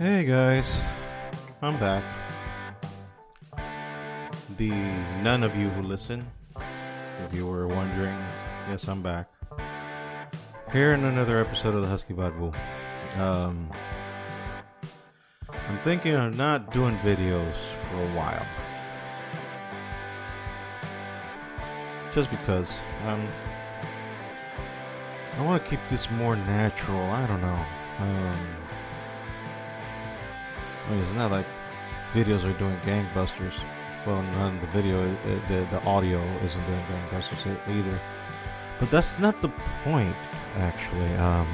Hey guys, I'm back. The none of you who listen, if you were wondering, yes, I'm back. Here in another episode of the Husky Barbu. Um, I'm thinking of not doing videos for a while. Just because um, I want to keep this more natural. I don't know. Um, I mean, it's not like videos are doing gangbusters. Well, none of the video, uh, the the audio isn't doing gangbusters either. But that's not the point, actually. Um,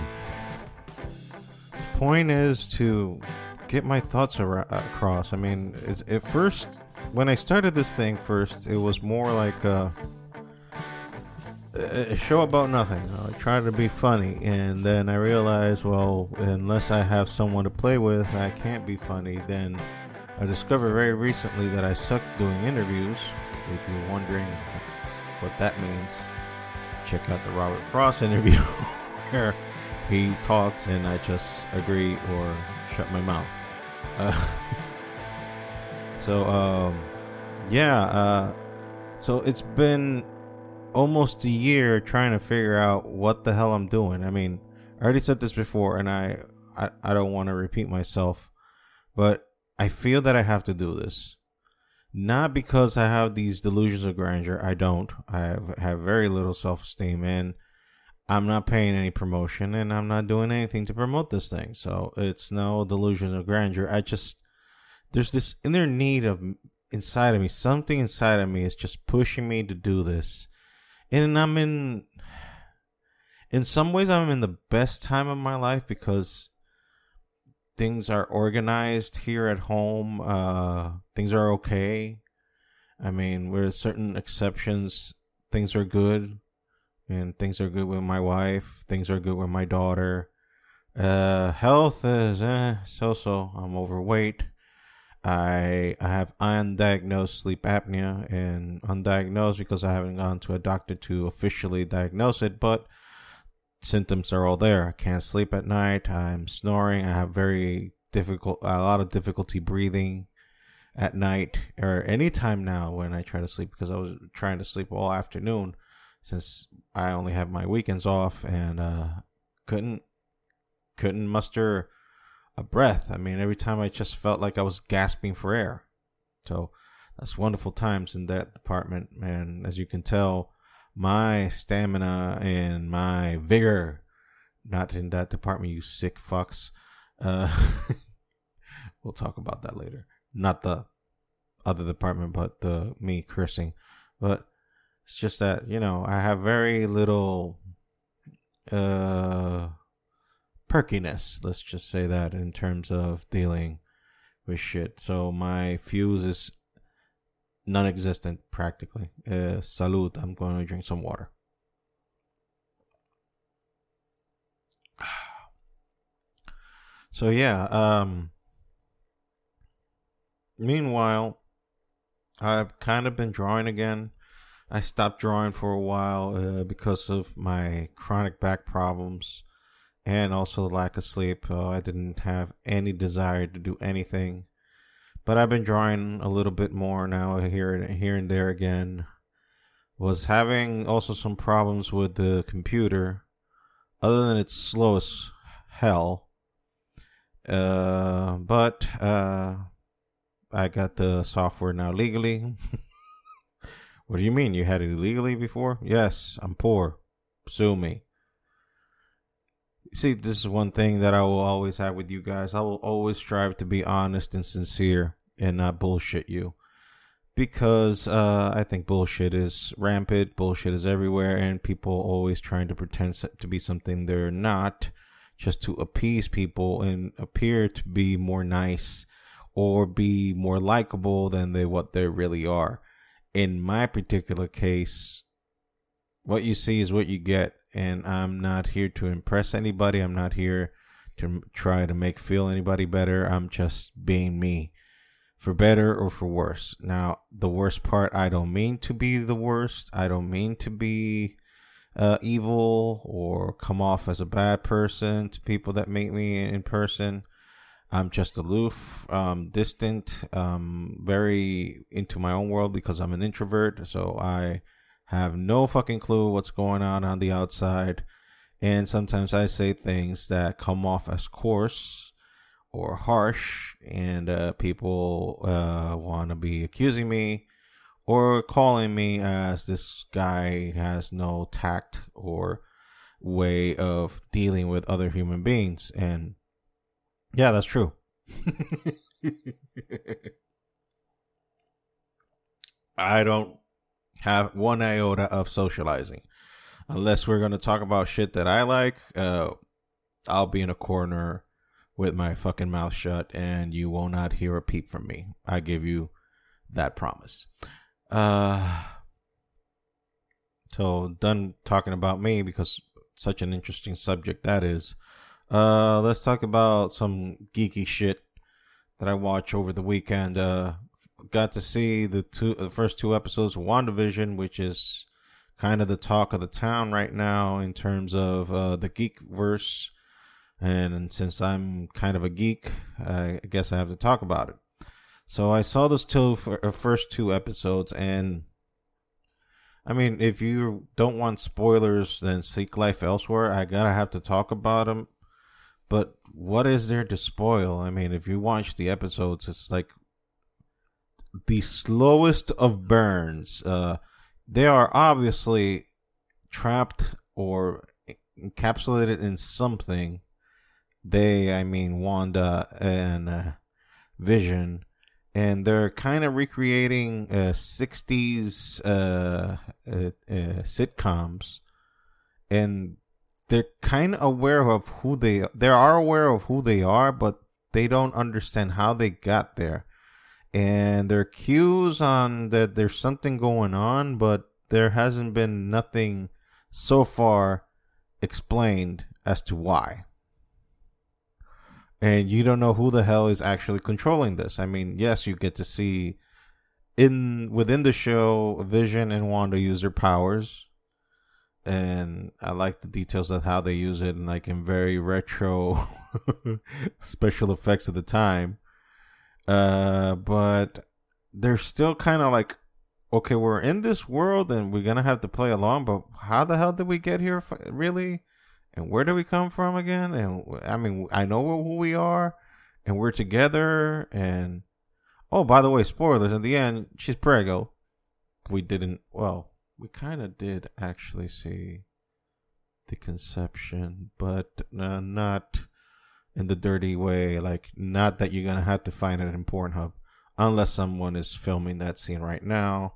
the point is to get my thoughts ar- across. I mean, it's, at first, when I started this thing first, it was more like a, a show about nothing. I tried to be funny, and then I realized, well, unless I have someone to play with, I can't be funny. Then I discovered very recently that I suck doing interviews. If you're wondering what that means, check out the Robert Frost interview where he talks and I just agree or shut my mouth. Uh, so, um, yeah, uh, so it's been almost a year trying to figure out what the hell I'm doing. I mean, I already said this before and I, I, I don't want to repeat myself, but I feel that I have to do this. Not because I have these delusions of grandeur. I don't. I have, have very little self esteem and I'm not paying any promotion and I'm not doing anything to promote this thing. So it's no delusions of grandeur. I just, there's this inner need of inside of me, something inside of me is just pushing me to do this. And I'm in, in some ways, I'm in the best time of my life because things are organized here at home. Uh, things are okay. I mean, with certain exceptions, things are good, and things are good with my wife. Things are good with my daughter. Uh, health is eh, so so. I'm overweight. I I have undiagnosed sleep apnea and undiagnosed because I haven't gone to a doctor to officially diagnose it, but symptoms are all there. I can't sleep at night. I'm snoring. I have very difficult, a lot of difficulty breathing at night or anytime now when I try to sleep because I was trying to sleep all afternoon since I only have my weekends off and uh, couldn't couldn't muster a breath. I mean, every time I just felt like I was gasping for air. So that's wonderful times in that department, man. As you can tell, my stamina and my vigor not in that department you sick fucks uh we'll talk about that later not the other department but the me cursing but it's just that you know i have very little uh perkiness let's just say that in terms of dealing with shit so my fuse is non-existent practically. Uh, salute. I'm going to drink some water. So yeah. Um. Meanwhile, I've kind of been drawing again. I stopped drawing for a while uh, because of my chronic back problems and also the lack of sleep. Uh, I didn't have any desire to do anything but I've been drawing a little bit more now here and here and there again. Was having also some problems with the computer, other than it's slow as hell. Uh, but uh, I got the software now legally. what do you mean? You had it illegally before? Yes, I'm poor. Sue me. See, this is one thing that I will always have with you guys. I will always strive to be honest and sincere and not bullshit you. Because uh, I think bullshit is rampant, bullshit is everywhere, and people always trying to pretend to be something they're not just to appease people and appear to be more nice or be more likable than they what they really are. In my particular case, what you see is what you get, and I'm not here to impress anybody. I'm not here to try to make feel anybody better. I'm just being me for better or for worse. Now, the worst part, I don't mean to be the worst. I don't mean to be uh, evil or come off as a bad person to people that meet me in person. I'm just aloof, um, distant, um, very into my own world because I'm an introvert. So I have no fucking clue what's going on on the outside. And sometimes I say things that come off as coarse or harsh, and uh, people uh, want to be accusing me or calling me as this guy has no tact or way of dealing with other human beings. And yeah, that's true. I don't have one iota of socializing. Unless we're going to talk about shit that I like, uh, I'll be in a corner with my fucking mouth shut and you will not hear a peep from me. I give you that promise. Uh, so, done talking about me because such an interesting subject that is. Uh, let's talk about some geeky shit that I watch over the weekend. Uh, got to see the two, the first two episodes of WandaVision, which is kind of the talk of the town right now in terms of uh, the geek verse. And, and since I'm kind of a geek, I guess I have to talk about it. So I saw those two uh, first two episodes, and I mean, if you don't want spoilers, then seek life elsewhere. I gotta have to talk about them. But what is there to spoil? I mean, if you watch the episodes, it's like the slowest of burns. Uh, they are obviously trapped or encapsulated in something. They, I mean, Wanda and uh, Vision and they're kind of recreating uh, 60s uh, uh, uh, sitcoms and they're kind of aware of who they they are aware of who they are but they don't understand how they got there and there are cues on that there's something going on but there hasn't been nothing so far explained as to why and you don't know who the hell is actually controlling this. I mean, yes, you get to see in within the show Vision and Wanda use their powers, and I like the details of how they use it, and like in very retro special effects of the time. Uh, but they're still kind of like, okay, we're in this world and we're gonna have to play along, but how the hell did we get here? Really? and where do we come from again? And I mean, I know who we are, and we're together. And oh, by the way, spoilers. In the end, she's prego. We didn't. Well, we kind of did actually see the conception, but uh, not in the dirty way. Like, not that you're gonna have to find it in Pornhub, unless someone is filming that scene right now.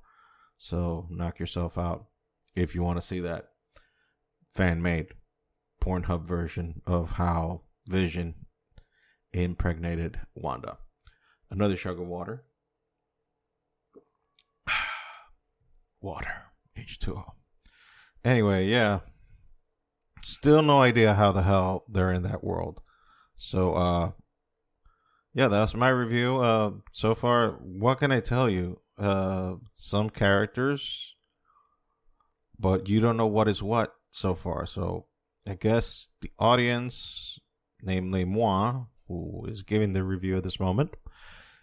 So knock yourself out if you want to see that fan made. Pornhub version of how Vision impregnated Wanda. Another sugar water. water. H2O. Anyway, yeah. Still no idea how the hell they're in that world. So, uh, yeah, that's my review. Uh, so far, what can I tell you? Uh, some characters, but you don't know what is what so far. So, I guess the audience, namely moi, who is giving the review at this moment,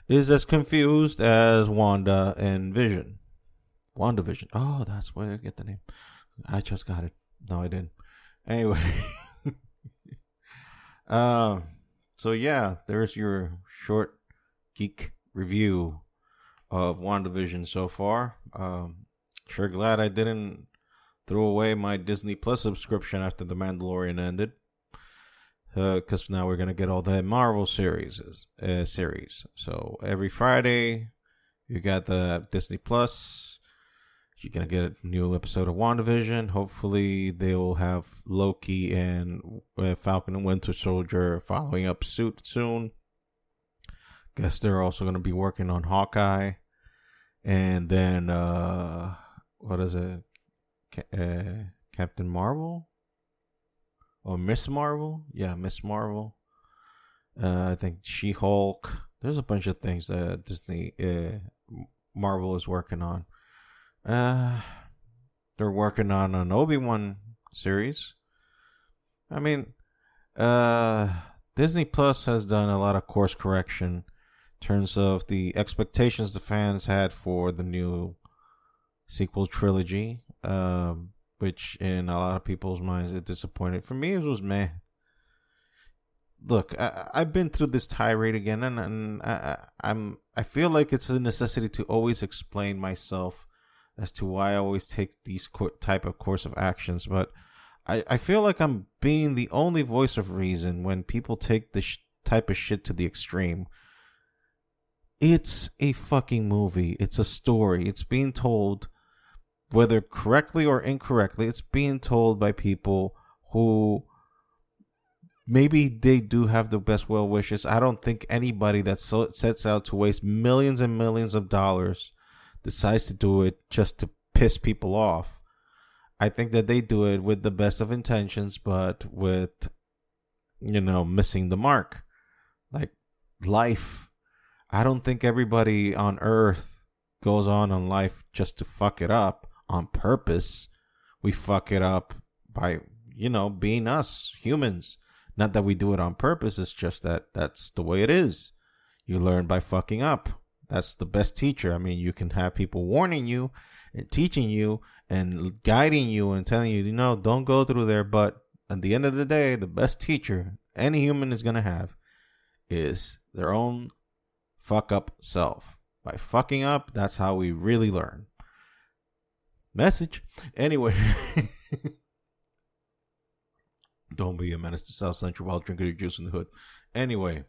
is as confused as Wanda and Vision. WandaVision. Oh, that's where I get the name. I just got it. No, I didn't. Anyway. uh, so yeah, there's your short geek review of WandaVision so far. Um, sure glad I didn't throw away my Disney Plus subscription after The Mandalorian ended. Because uh, now we're gonna get all the Marvel series, uh, series. So every Friday, you got the Disney Plus. You're gonna get a new episode of WandaVision. Hopefully, they will have Loki and uh, Falcon and Winter Soldier following up suit soon. Guess they're also gonna be working on Hawkeye, and then uh, what is it? uh, Captain Marvel or Miss Marvel. Yeah, Miss Marvel. Uh, I think She Hulk. There's a bunch of things that Disney uh, Marvel is working on. Uh, they're working on an Obi Wan series. I mean, uh, Disney Plus has done a lot of course correction in terms of the expectations the fans had for the new sequel trilogy, um, which in a lot of people's minds it disappointed. For me, it was meh. Look, I, I've been through this tirade again, and, and I, I'm I feel like it's a necessity to always explain myself as to why I always take these co- type of course of actions, but I, I feel like I'm being the only voice of reason when people take this sh- type of shit to the extreme. It's a fucking movie. It's a story. It's being told whether correctly or incorrectly, it's being told by people who maybe they do have the best well wishes. I don't think anybody that so, sets out to waste millions and millions of dollars decides to do it just to piss people off. I think that they do it with the best of intentions, but with, you know, missing the mark. Like life. I don't think everybody on earth goes on in life just to fuck it up on purpose. We fuck it up by, you know, being us, humans. Not that we do it on purpose, it's just that that's the way it is. You learn by fucking up. That's the best teacher. I mean, you can have people warning you and teaching you and guiding you and telling you, you know, don't go through there. But at the end of the day, the best teacher any human is going to have is their own fuck up self. By fucking up, that's how we really learn. Message. Anyway. Don't be a menace to South Central while drinking your juice in the hood. Anyway.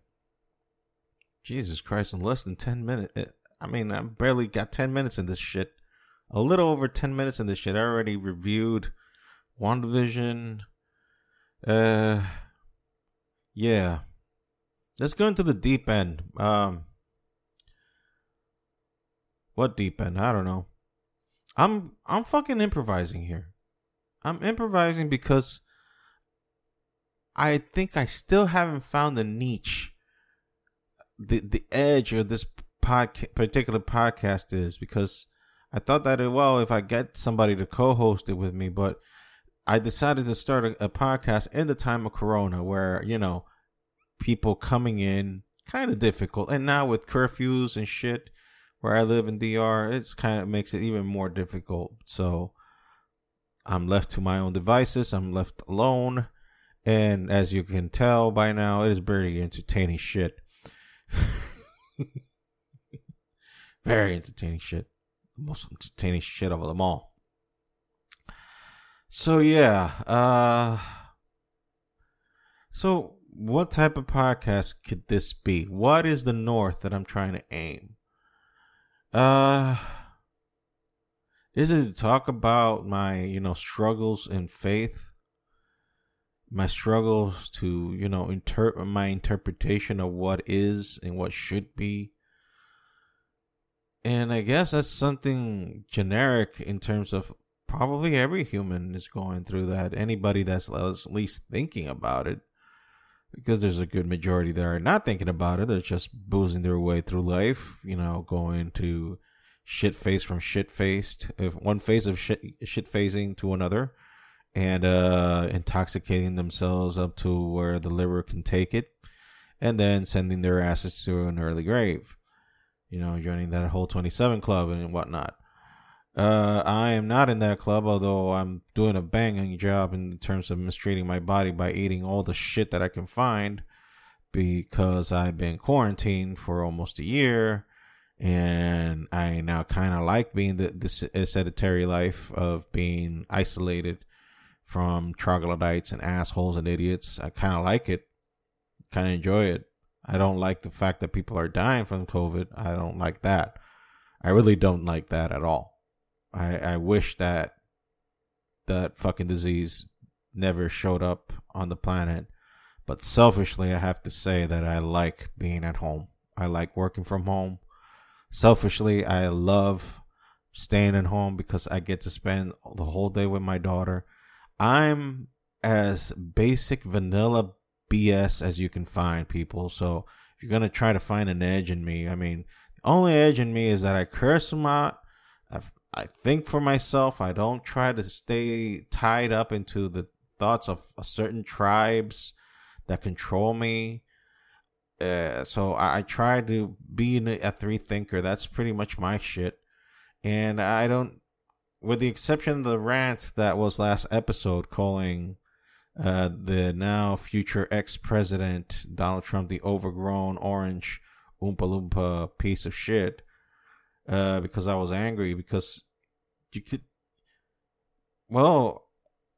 Jesus Christ, in less than 10 minutes. Eh, I mean, I barely got 10 minutes in this shit. A little over 10 minutes in this shit. I already reviewed WandaVision. Uh, yeah. Let's go into the deep end. Um, what deep end? I don't know. I'm I'm fucking improvising here. I'm improvising because I think I still haven't found the niche. The the edge of this pod, particular podcast is because I thought that it, well if I get somebody to co-host it with me, but I decided to start a, a podcast in the time of Corona, where you know people coming in kind of difficult, and now with curfews and shit, where I live in DR, it's kind of makes it even more difficult. So I'm left to my own devices. I'm left alone. And as you can tell by now, it is very entertaining shit. very entertaining shit. The most entertaining shit of them all. So yeah, uh so what type of podcast could this be? What is the north that I'm trying to aim? Uh, is it to talk about my, you know, struggles in faith? My struggles to, you know, inter- my interpretation of what is and what should be. And I guess that's something generic in terms of probably every human is going through that. Anybody that's at least thinking about it because there's a good majority that are not thinking about it. They're just boozing their way through life, you know, going to shit face from shit faced, if one phase of shit shit phasing to another, and uh, intoxicating themselves up to where the liver can take it, and then sending their asses to an early grave. You know, joining that whole twenty seven club and whatnot. Uh, I am not in that club, although I'm doing a banging job in terms of mistreating my body by eating all the shit that I can find because I've been quarantined for almost a year and I now kind of like being the this sedentary life of being isolated from troglodytes and assholes and idiots. I kind of like it, kind of enjoy it. I don't like the fact that people are dying from COVID. I don't like that. I really don't like that at all. I I wish that that fucking disease never showed up on the planet. But selfishly, I have to say that I like being at home. I like working from home. Selfishly, I love staying at home because I get to spend the whole day with my daughter. I'm as basic vanilla BS as you can find, people. So if you're gonna try to find an edge in me, I mean, the only edge in me is that I curse them out. I've I think for myself. I don't try to stay tied up into the thoughts of certain tribes that control me. Uh, so I, I try to be a three thinker. That's pretty much my shit. And I don't, with the exception of the rant that was last episode calling uh, the now future ex president Donald Trump the overgrown orange Oompa Loompa piece of shit, uh, because I was angry because you could, well,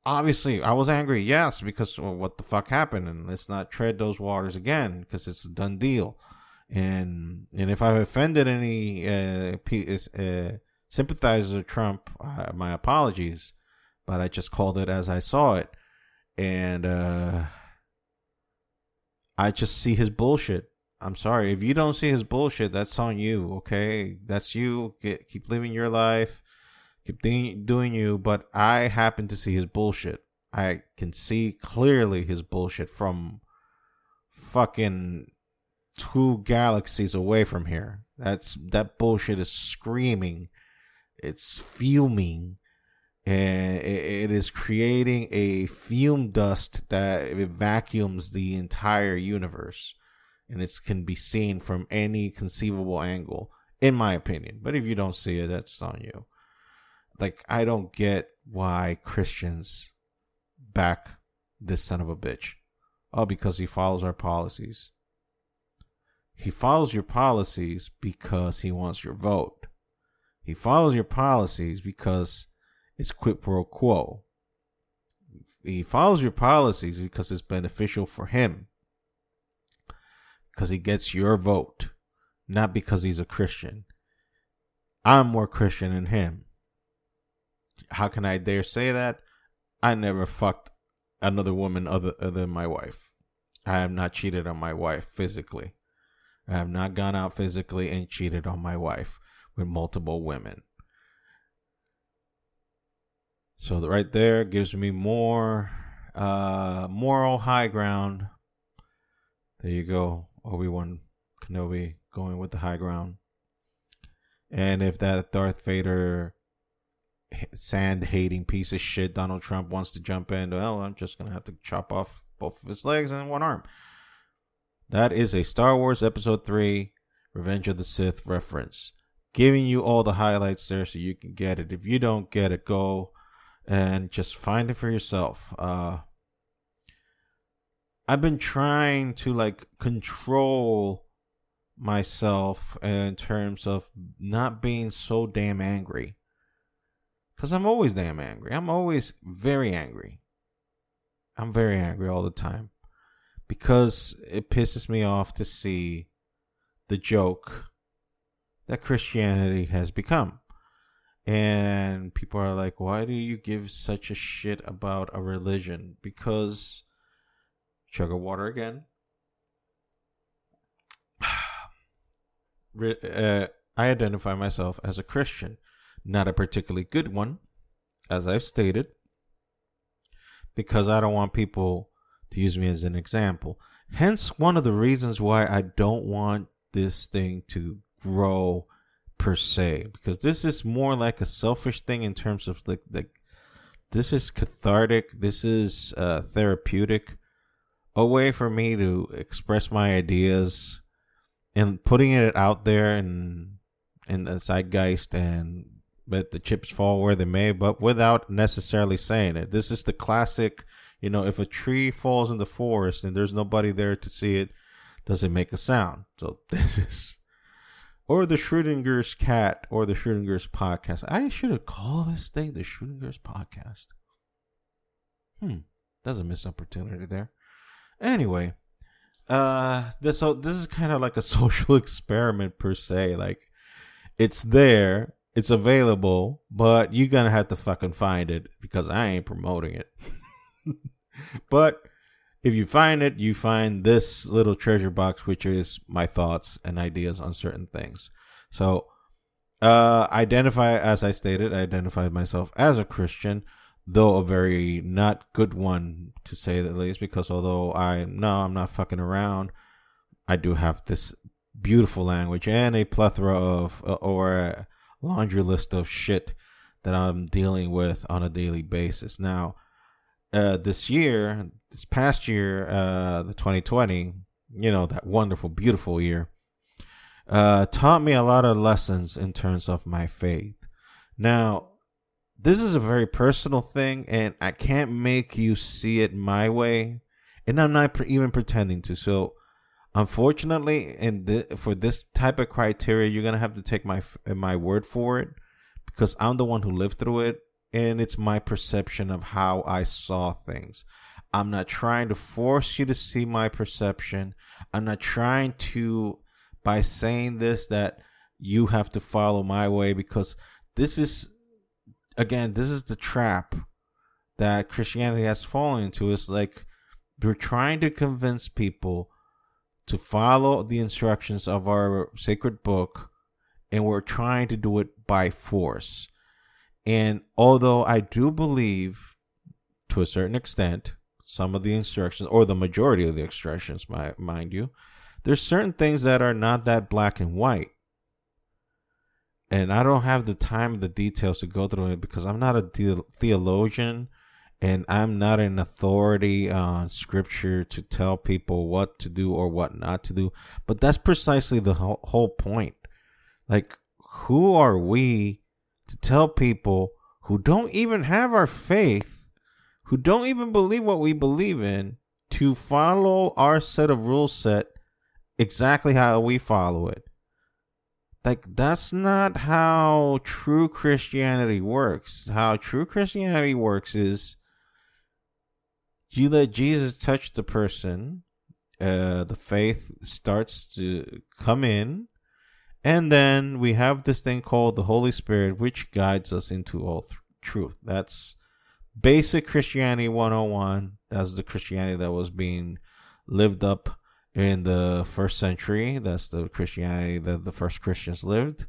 obviously I was angry, yes, because well, what the fuck happened, and let's not tread those waters again because it's a done deal. And and if I've offended any uh, uh, sympathizers of Trump, uh, my apologies, but I just called it as I saw it, and uh, I just see his bullshit. I'm sorry if you don't see his bullshit. That's on you. Okay, that's you. Get, keep living your life keep doing you, but I happen to see his bullshit. I can see clearly his bullshit from fucking two galaxies away from here. That's that bullshit is screaming. It's fuming and it is creating a fume dust that vacuums the entire universe and it can be seen from any conceivable angle in my opinion but if you don't see it that's on you like I don't get why Christians back this son of a bitch. Oh, because he follows our policies. He follows your policies because he wants your vote. He follows your policies because it's quid pro quo. He follows your policies because it's beneficial for him. Because he gets your vote, not because he's a Christian. I'm more Christian than him how can I dare say that? I never fucked another woman other, than my wife. I have not cheated on my wife physically. I have not gone out physically and cheated on my wife with multiple women. So right there gives me more uh, moral high ground. There you go, Obi Wan Kenobi going with the high ground. And if that Darth Vader sand hating piece of shit Donald Trump wants to jump in, well, I'm just gonna have to chop off both of his legs and one arm. That is a Star Wars Episode 3 Revenge of the Sith reference. Giving you all the highlights there so you can get it. If you don't get it, go and just find it for yourself. Uh, I've been trying to like control myself in terms of not being so damn angry because I'm always damn angry. I'm always very angry. I'm very angry all the time. Because it pisses me off to see the joke that Christianity has become. And people are like, why do you give such a shit about a religion? Because, chug of water again. uh, I identify myself as a Christian. Not a particularly good one, as I've stated, because I don't want people to use me as an example. Hence, one of the reasons why I don't want this thing to grow per se, because this is more like a selfish thing in terms of like the, this is cathartic, this is uh, therapeutic, a way for me to express my ideas and putting it out there and in the zeitgeist and let the chips fall where they may, but without necessarily saying it. This is the classic, you know, if a tree falls in the forest and there's nobody there to see it, does it make a sound? So this is, or the Schrodinger's cat or the Schrodinger's podcast. I should have called this thing the Schrodinger's podcast. Hmm, that's a missed opportunity there. Anyway, uh, this so this is kind of like a social experiment per se. Like, it's there it's available, but you're gonna have to fucking find it because I ain't promoting it. but if you find it, you find this little treasure box, which is my thoughts and ideas on certain things. So, uh, identify, as I stated, I identified myself as a Christian, though a very not good one to say the least, because although I, no, I'm not fucking around, I do have this beautiful language and a plethora of, uh, or laundry list of shit that I'm dealing with on a daily basis. Now, uh, this year, this past year, uh, the 2020, you know, that wonderful, beautiful year, uh, taught me a lot of lessons in terms of my faith. Now, this is a very personal thing, and I can't make you see it my way, and I'm not even pretending to. So, unfortunately, in for this type of criteria, you're gonna have to take my my word for it, because I'm the one who lived through it, and it's my perception of how I saw things. I'm not trying to force you to see my perception. I'm not trying to, by saying this, that you have to follow my way because this is, again, this is the trap that Christianity has fallen into. It's like we're trying to convince people to follow the instructions of our sacred book, and we're trying to do it by force. And although I do believe, to a certain extent, some of the instructions, or the majority of the instructions, mind you, there's certain things that are not that black and white. And I don't have the time the details to go through it because I'm not a the- theologian and I'm not an authority on scripture to tell people what to do or what not to do. But that's precisely the whole, point. Like, who are we tell people who don't even have our faith, who don't even believe what we believe in, to follow our set of rules set exactly how we follow it. Like, that's not how true Christianity works. How true Christianity works is you let Jesus touch the person, uh, the faith starts to come in, and then we have this thing called the Holy Spirit, which guides us into all th- truth. That's basic Christianity 101. That's the Christianity that was being lived up in the first century. That's the Christianity that the first Christians lived.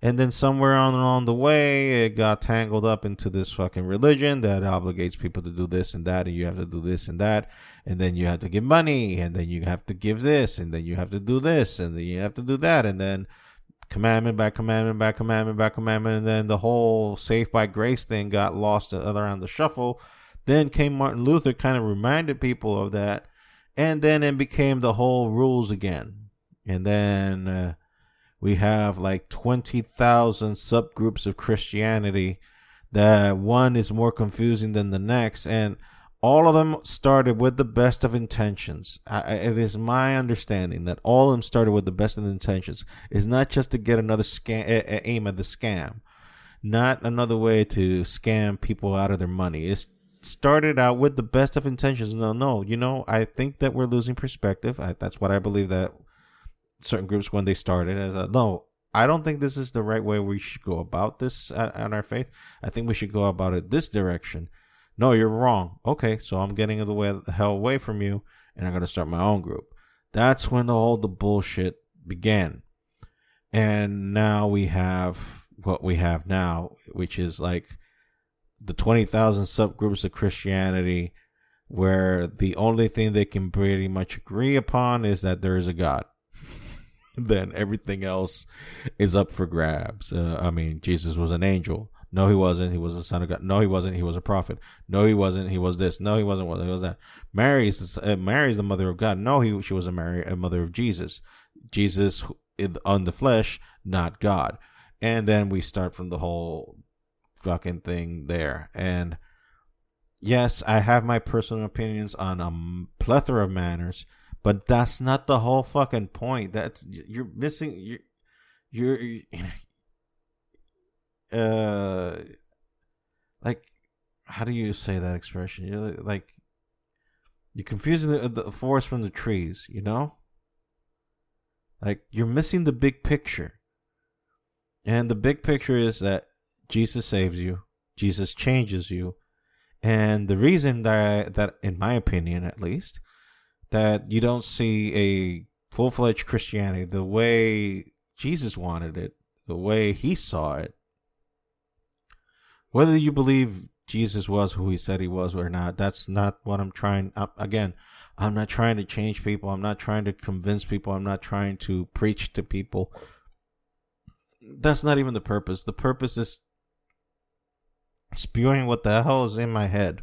And then somewhere on along the way, it got tangled up into this fucking religion that obligates people to do this and that, and you have to do this and that, and then you have to give money, and then you have to give this, and then you have to do this, and then you have to do that, and then commandment by commandment by commandment by commandment, and then the whole safe by grace thing got lost around the shuffle. Then came Martin Luther, kind of reminded people of that, and then it became the whole rules again. And then uh, we have like 20,000 subgroups of Christianity that one is more confusing than the next. And all of them started with the best of intentions. I, it is my understanding that all of them started with the best of intentions. It's not just to get another scam, eh, eh, aim at the scam, not another way to scam people out of their money. It started out with the best of intentions. No, no, you know, I think that we're losing perspective. I, that's what I believe that certain groups when they started as a, uh, no. I don't think this is the right way we should go about this uh, at, at our faith. I think we should go about it this direction no, you're wrong. Okay, so I'm getting the, way, the hell away from you, and I'm going to start my own group. That's when all the bullshit began. And now we have what we have now, which is like the 20,000 subgroups of Christianity, where the only thing they can pretty much agree upon is that there is a God. then everything else is up for grabs. Uh, I mean, Jesus was an angel. No, he wasn't. He was the son of God. No, he wasn't. He was a prophet. No, he wasn't. He was this. No, he wasn't. He was that. Mary's uh, Mary's the mother of God. No, he she was a Mary, a mother of Jesus. Jesus on the flesh, not God. And then we start from the whole fucking thing there. And yes, I have my personal opinions on a plethora of manners, but that's not the whole fucking point. That's you're missing. You're you're uh like how do you say that expression? You're like you're confusing the, the forest from the trees you know? Like you're missing the big picture. And the big picture is that jesus saves you jesus changes you. And the reason that that in my opinion at least that you don't see a full-fledged christianity the way jesus wanted it the way he saw it whether you believe Jesus was who he said he was or not, that's not what I'm trying. again, I'm not trying to change people. I'm not trying to convince people. I'm not trying to preach to people. That's not even the purpose. The purpose is spewing what the hell is in my head.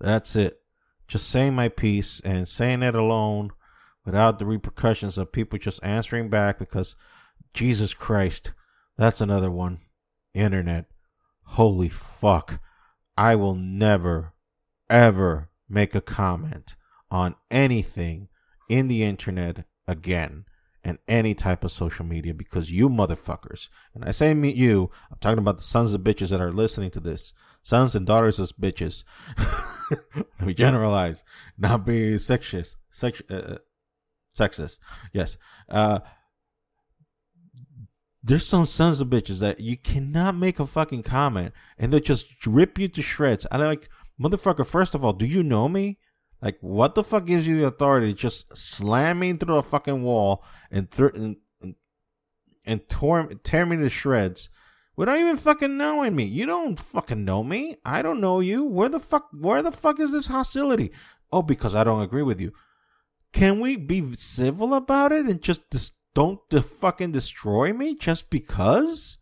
That's it. Just saying my piece and saying it alone without the repercussions of people just answering back because Jesus Christ, that's another one. Internet. Holy fuck. I will never, ever make a comment on anything in the internet again and any type of social media because you motherfuckers, and I say meet you, I'm talking about the sons of bitches that are listening to this, sons and daughters of bitches. Let me generalize, not be sexist, sex, uh, uh, sexist. Yes, uh, there's some sons of bitches that you cannot make a fucking comment and they just rip you to shreds. I like motherfucker. First of all, do you know me? Like, what the fuck gives you the authority to just slam me through a fucking wall and th- and, and, and tore, tear me to shreds without even fucking knowing me? You don't fucking know me. I don't know you. Where the fuck? Where the fuck is this hostility? Oh, because I don't agree with you. Can we be civil about it and just dis- don't de- fucking destroy me just because?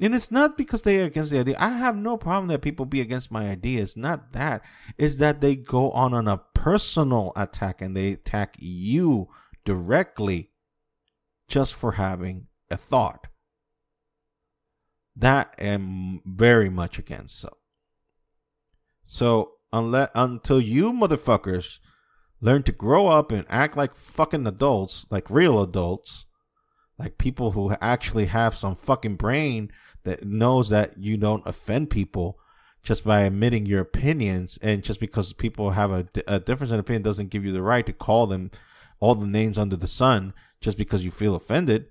And it's not because they are against the idea. I have no problem that people be against my ideas. Not that. It's that they go on on a personal attack and they attack you directly just for having a thought. That I am very much against. So, so unless until you motherfuckers learn to grow up and act like fucking adults, like real adults, like people who actually have some fucking brain that knows that you don't offend people just by admitting your opinions and just because people have a, a difference in opinion doesn't give you the right to call them all the names under the sun just because you feel offended.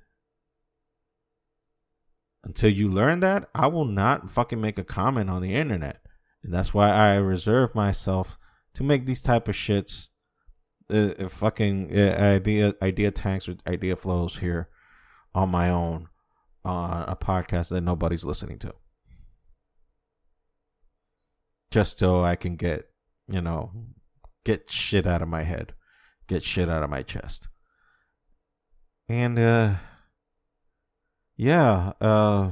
Until you learn that i will not fucking make a comment on the internet. And that's why i reserve myself to make these type of shits uh, uh fucking uh, idea idea tanks or idea flows here on my own on a podcast that nobody's listening to. Just so I can get, you know, get shit out of my head, get shit out of my chest. And uh yeah, uh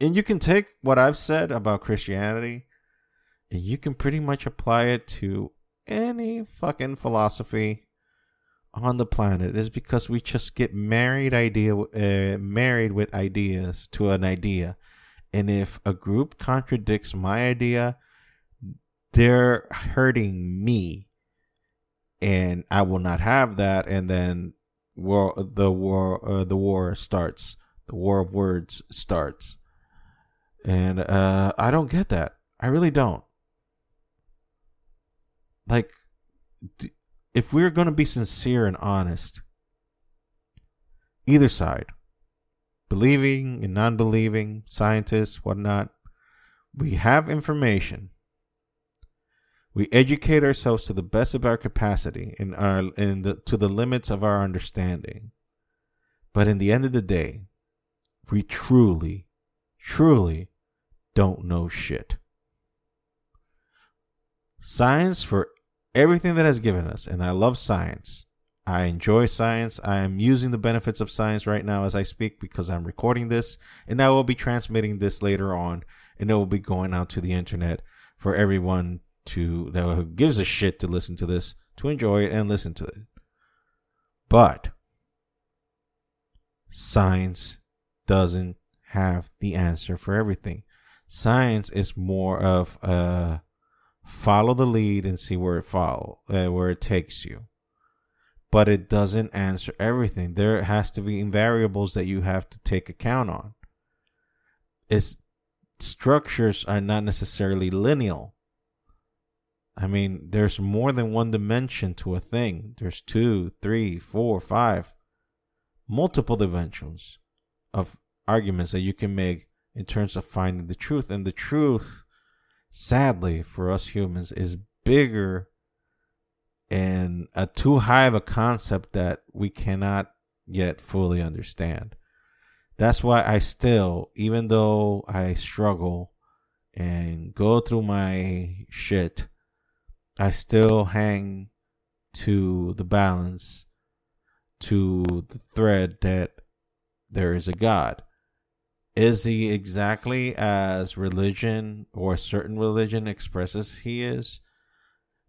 and you can take what I've said about Christianity and you can pretty much apply it to any fucking philosophy on the planet is because we just get married idea uh, married with ideas to an idea. And if a group contradicts my idea they're hurting me. And I will not have that. And then war the war uh, the war starts. The war of words starts. And uh I don't get that. I really don't like if we're going to be sincere and honest, either side, believing and non believing, scientists, whatnot, we have information. We educate ourselves to the best of our capacity and our in the to the limits of our understanding. But in the end of the day, we truly, truly don't know shit. Science for everything that has given us, and I love science. I enjoy science. I am using the benefits of science right now as I speak because I'm recording this, and I will be transmitting this later on, and it will be going out to the internet for everyone to that gives a shit to listen to this to enjoy it and listen to it. But science doesn't have the answer for everything. Science is more of a follow the lead and see where it follow uh, where it takes you. But it doesn't answer everything. There has to be variables that you have to take account on. Its structures are not necessarily linear i mean there's more than one dimension to a thing. There's two three four five multiple dimensions of arguments that you can make in terms of finding the truth. And the truth sadly for us humans is bigger and a too high of a concept that we cannot yet fully understand. That's why I still, even though I struggle and go through my shit, I still hang to the balance, to the thread that there is a God. Is he exactly as religion or certain religion expresses he is?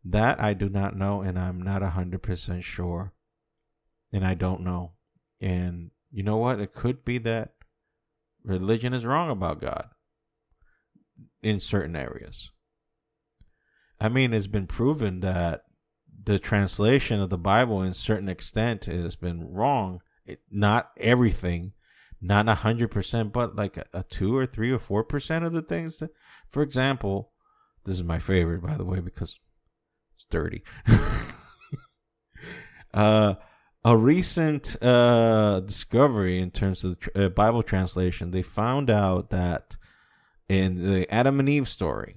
That I do not know, and I'm not 100% sure. And I don't know. And you know what? It could be that religion is wrong about God in certain areas. I mean, it's been proven that the translation of the Bible, in certain extent, has been wrong. It, not everything, not a hundred percent, but like a, a, two or three or four percent of the things. That, for example, this is my favorite, by the way, because it's dirty. uh, a recent uh, discovery in terms of the uh, Bible translation, they found out that in the Adam and Eve story,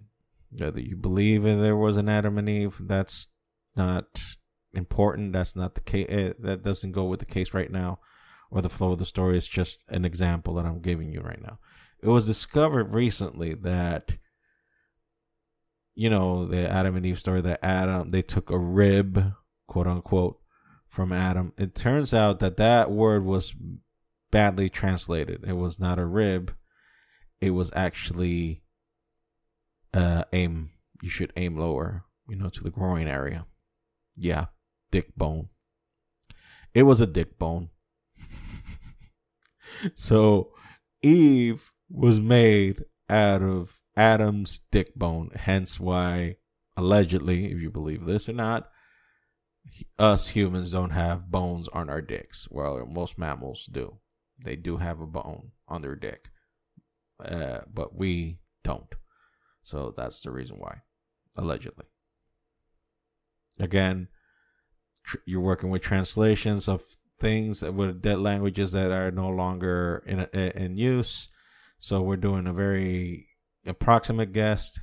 whether you believe there was an Adam and Eve, that's not important. That's not the case. Uh, that doesn't go with the case right now or the flow of the story. is just an example that I'm giving you right now. It was discovered recently that, you know, the Adam and Eve story that Adam, they took a rib, quote unquote, from Adam. It turns out that that word was badly translated. It was not a rib. It was actually uh, aim. You should aim lower, you know, to the groin area. Yeah, dick bone. It was a dick bone. So Eve was made out of Adam's dick bone, hence why allegedly, if you believe this or not, us humans don't have bones on our dicks. Well, most mammals do. They do have a bone on their dick, uh, but we don't. So that's the reason why, allegedly. Again, tr- you're working with translations of things with dead languages that are no longer in in use. So we're doing a very approximate guess.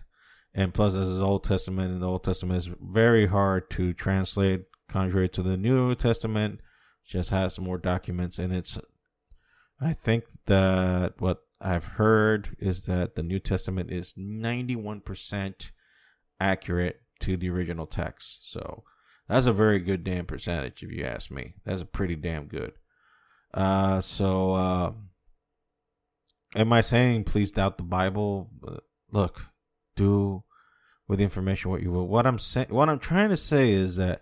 And plus, this is Old Testament, and the Old Testament is very hard to translate contrary to the New Testament, just has more documents and it's. I think that what I've heard is that the New Testament is 91% accurate to the original text. So that's a very good damn percentage, if you ask me. That's a pretty damn good. Uh, so, uh, am I saying please doubt the Bible? Uh, look, do with information what you will. What I'm saying, what I'm trying to say is that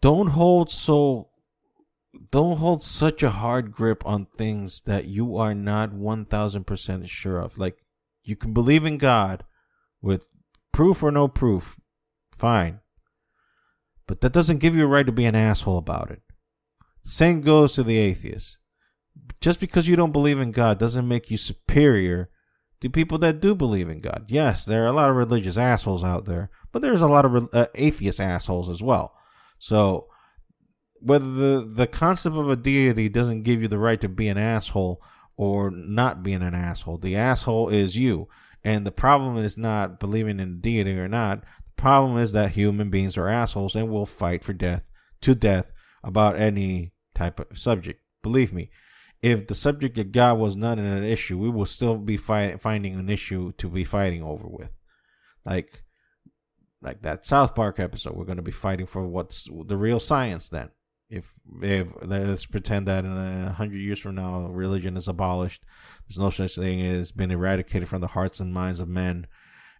don't hold so don't hold such a hard grip on things that you are not 1000% sure of like you can believe in god with proof or no proof fine. But that doesn't give you a right to be an asshole about it. The same goes to the atheist. Just because you don't believe in god doesn't make you superior to people that do believe in god. Yes there are a lot of religious assholes out there but there's a lot of uh, atheist assholes as well. So whether the the concept of a deity doesn't give you the right to be an asshole or not being an asshole, the asshole is you. And the problem is not believing in a deity or not. Problem is that human beings are assholes and will fight for death to death about any type of subject. Believe me, if the subject of God was not an issue, we will still be fight, finding an issue to be fighting over with. Like like that South Park episode. We're going to be fighting for what's the real science then. If, if let's pretend that in a hundred years from now, religion is abolished, there's no such thing as been eradicated from the hearts and minds of men,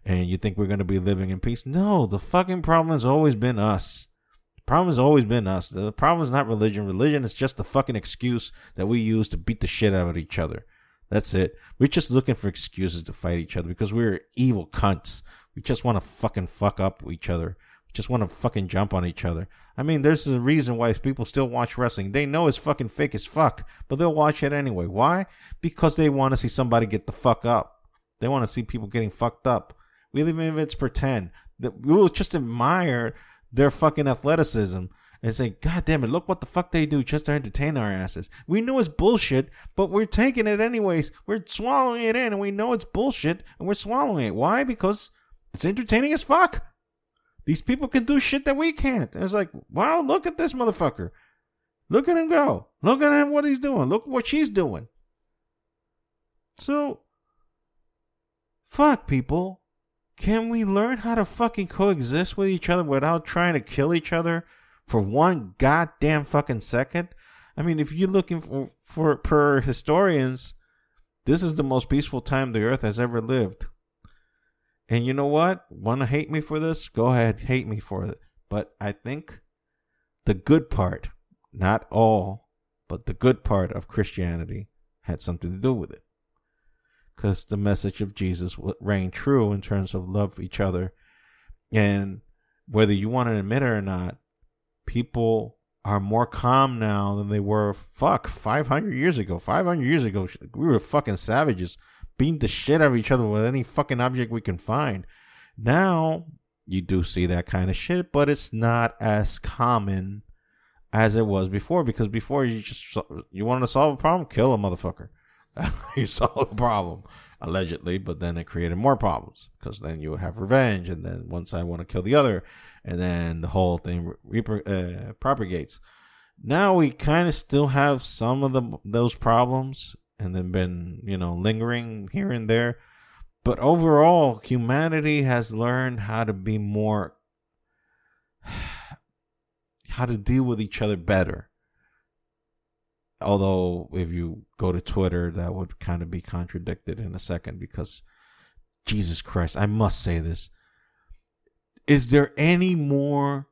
and you think we're going to be living in peace? No, the fucking problem has always been us. The problem has always been us. The problem is not religion. Religion is just the fucking excuse that we use to beat the shit out of each other. That's it. We're just looking for excuses to fight each other because we're evil cunts. We just want to fucking fuck up each other. We just want to fucking jump on each other. I mean, there's a reason why people still watch wrestling. They know it's fucking fake as fuck, but they'll watch it anyway. Why? Because they want to see somebody get the fuck up. They want to see people getting fucked up. We even if it's pretend, that we will just admire their fucking athleticism and say, God damn it, look what the fuck they do just to entertain our asses. We know it's bullshit, but we're taking it anyways. We're swallowing it in and we know it's bullshit and we're swallowing it. Why? Because it's entertaining as fuck. These people can do shit that we can't. And it's like, wow, look at this motherfucker. Look at him go. Look at him what he's doing. Look what she's doing. So, fuck people. Can we learn how to fucking coexist with each other without trying to kill each other for one goddamn fucking second? I mean, if you're looking for, for per historians, this is the most peaceful time the earth has ever lived. And you know what? Want to hate me for this? Go ahead, hate me for it. But I think the good part, not all, but the good part of Christianity had something to do with it. Because the message of Jesus rang true in terms of love for each other. And whether you want to admit it or not, people are more calm now than they were, fuck, 500 years ago. 500 years ago, we were fucking savages, beating the shit out of each other with any fucking object we can find. Now, you do see that kind of shit, but it's not as common as it was before because before you just you wanted to solve a problem, kill a motherfucker. you solve the problem allegedly, but then it created more problems because then you would have revenge, and then one side want to kill the other, and then the whole thing re- uh, propagates. Now we kind of still have some of the those problems, and then been you know lingering here and there, but overall humanity has learned how to be more how to deal with each other better. Although, if you go to Twitter, that would kind of be contradicted in a second because, Jesus Christ, I must say this. Is there any more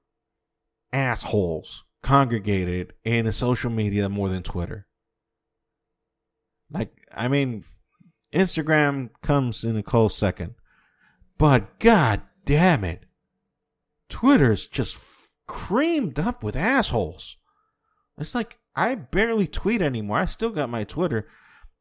assholes congregated in a social media more than Twitter? Like, I mean, Instagram comes in a close second, but god damn it, Twitter's just creamed up with assholes. It's like I barely tweet anymore. I still got my Twitter,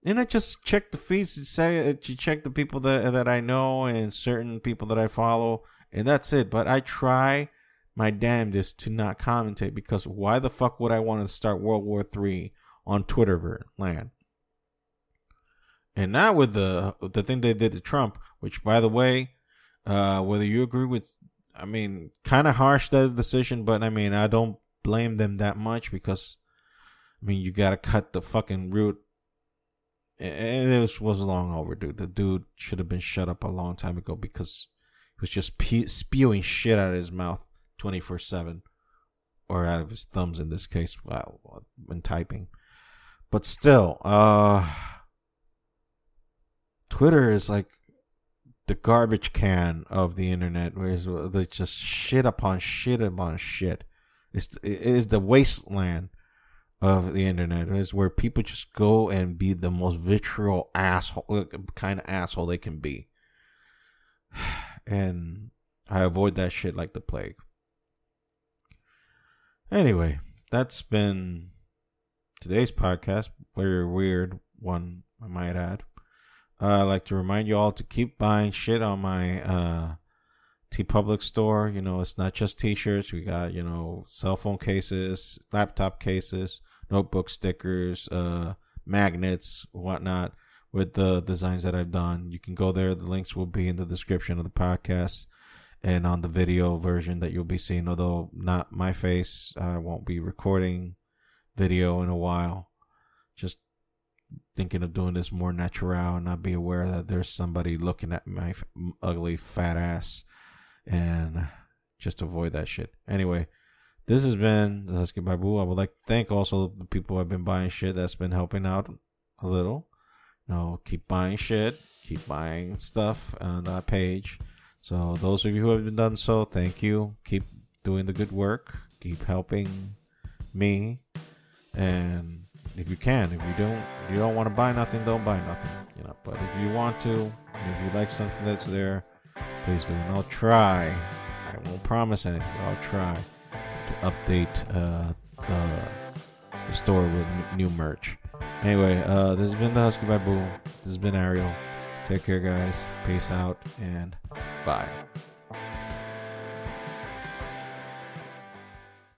and I just check the feeds and say uh, you check the people that that I know and certain people that I follow, and that's it. But I try my damnedest to not commentate because why the fuck would I want to start World War Three on Twitter land? And now with the the thing they did to Trump, which by the way, uh, whether you agree with I mean, kind of harsh that decision, but I mean, I don't blame them that much because, I mean, you got to cut the fucking root. And it was, long overdue. The dude should have been shut up a long time ago because he was just pe- spewing shit out of his mouth 24 7 or out of his thumbs in this case while when typing. But still, uh, Twitter is like the garbage can of the internet, where they just shit upon shit upon shit. It's it is the wasteland of the internet. is where people just go and be the most vitriol asshole uh, kind of asshole they can be, and I avoid that shit like the plague. Anyway, that's been today's podcast. Very weird one, I might add. Uh, I'd like to remind you all to keep buying shit on my uh, TeePublic store. You know, it's not just t-shirts. We got, you know, cell phone cases, laptop cases, notebook stickers, uh, magnets, whatnot with the designs that I've done. You can go there. The links will be in the description of the podcast and on the video version that you'll be seeing, although not my face. I won't be recording video in a while. Just thinking of doing this more natural and not be aware that there's somebody looking at my ugly fat ass and just avoid that shit. Anyway, this has been the Husky Barbu. I would like to thank also the people who have been buying shit that's been helping out a little. You know, keep buying shit, keep buying stuff on that page. So those of you who have been done so, thank you. Keep doing the good work. Keep helping me and if you can. If you don't, you don't want to buy nothing, don't buy nothing. You know, but if you want to, if you like something that's there, please do. And I'll try. I won't promise anything. But I'll try to update uh, the, the store with new merch. Anyway, uh, this has been the Husky Barbu. This has been Ariel. Take care, guys. Peace out and bye.